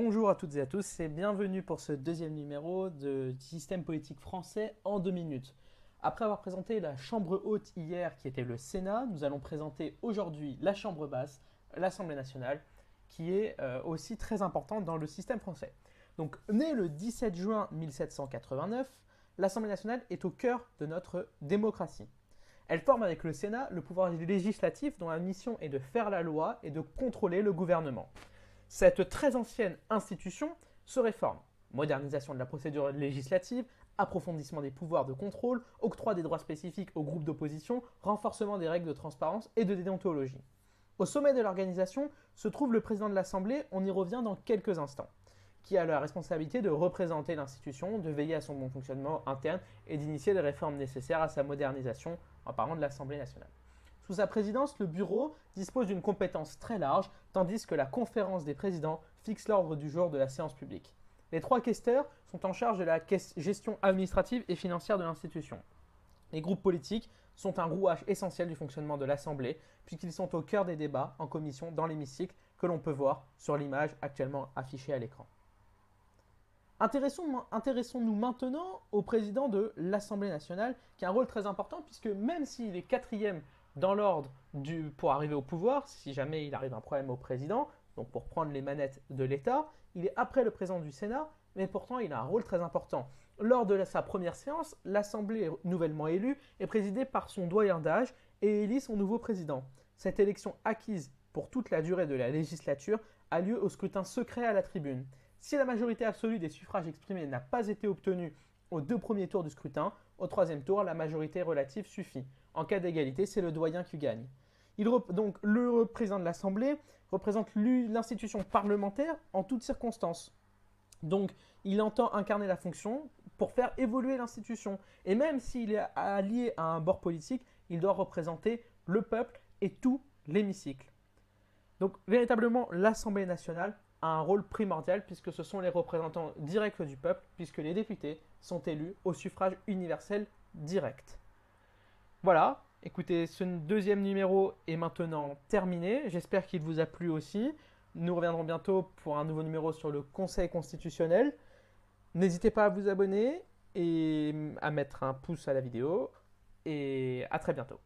Bonjour à toutes et à tous et bienvenue pour ce deuxième numéro de Système politique français en deux minutes. Après avoir présenté la Chambre haute hier qui était le Sénat, nous allons présenter aujourd'hui la Chambre basse, l'Assemblée nationale, qui est euh, aussi très importante dans le système français. Donc, née le 17 juin 1789, l'Assemblée nationale est au cœur de notre démocratie. Elle forme avec le Sénat le pouvoir législatif dont la mission est de faire la loi et de contrôler le gouvernement. Cette très ancienne institution se réforme. Modernisation de la procédure législative, approfondissement des pouvoirs de contrôle, octroi des droits spécifiques aux groupes d'opposition, renforcement des règles de transparence et de déontologie. Au sommet de l'organisation se trouve le président de l'Assemblée, on y revient dans quelques instants, qui a la responsabilité de représenter l'institution, de veiller à son bon fonctionnement interne et d'initier les réformes nécessaires à sa modernisation en parlant de l'Assemblée nationale. Sous sa présidence, le bureau dispose d'une compétence très large, tandis que la conférence des présidents fixe l'ordre du jour de la séance publique. Les trois questeurs sont en charge de la gestion administrative et financière de l'institution. Les groupes politiques sont un rouage essentiel du fonctionnement de l'Assemblée, puisqu'ils sont au cœur des débats en commission dans l'hémicycle que l'on peut voir sur l'image actuellement affichée à l'écran. Intéressons-nous maintenant au président de l'Assemblée nationale, qui a un rôle très important, puisque même s'il est quatrième dans l'ordre pour arriver au pouvoir, si jamais il arrive un problème au président, donc pour prendre les manettes de l'État, il est après le président du Sénat, mais pourtant il a un rôle très important. Lors de sa première séance, l'Assemblée nouvellement élue est présidée par son doyen d'âge et élit son nouveau président. Cette élection acquise pour toute la durée de la législature a lieu au scrutin secret à la tribune. Si la majorité absolue des suffrages exprimés n'a pas été obtenue aux deux premiers tours du scrutin, au troisième tour, la majorité relative suffit. En cas d'égalité, c'est le doyen qui gagne. donc le président de l'Assemblée représente l'institution parlementaire en toutes circonstances. Donc il entend incarner la fonction pour faire évoluer l'institution. Et même s'il est allié à un bord politique, il doit représenter le peuple et tout l'hémicycle. Donc véritablement, l'Assemblée nationale a un rôle primordial puisque ce sont les représentants directs du peuple, puisque les députés sont élus au suffrage universel direct. Voilà, écoutez, ce deuxième numéro est maintenant terminé. J'espère qu'il vous a plu aussi. Nous reviendrons bientôt pour un nouveau numéro sur le Conseil constitutionnel. N'hésitez pas à vous abonner et à mettre un pouce à la vidéo. Et à très bientôt.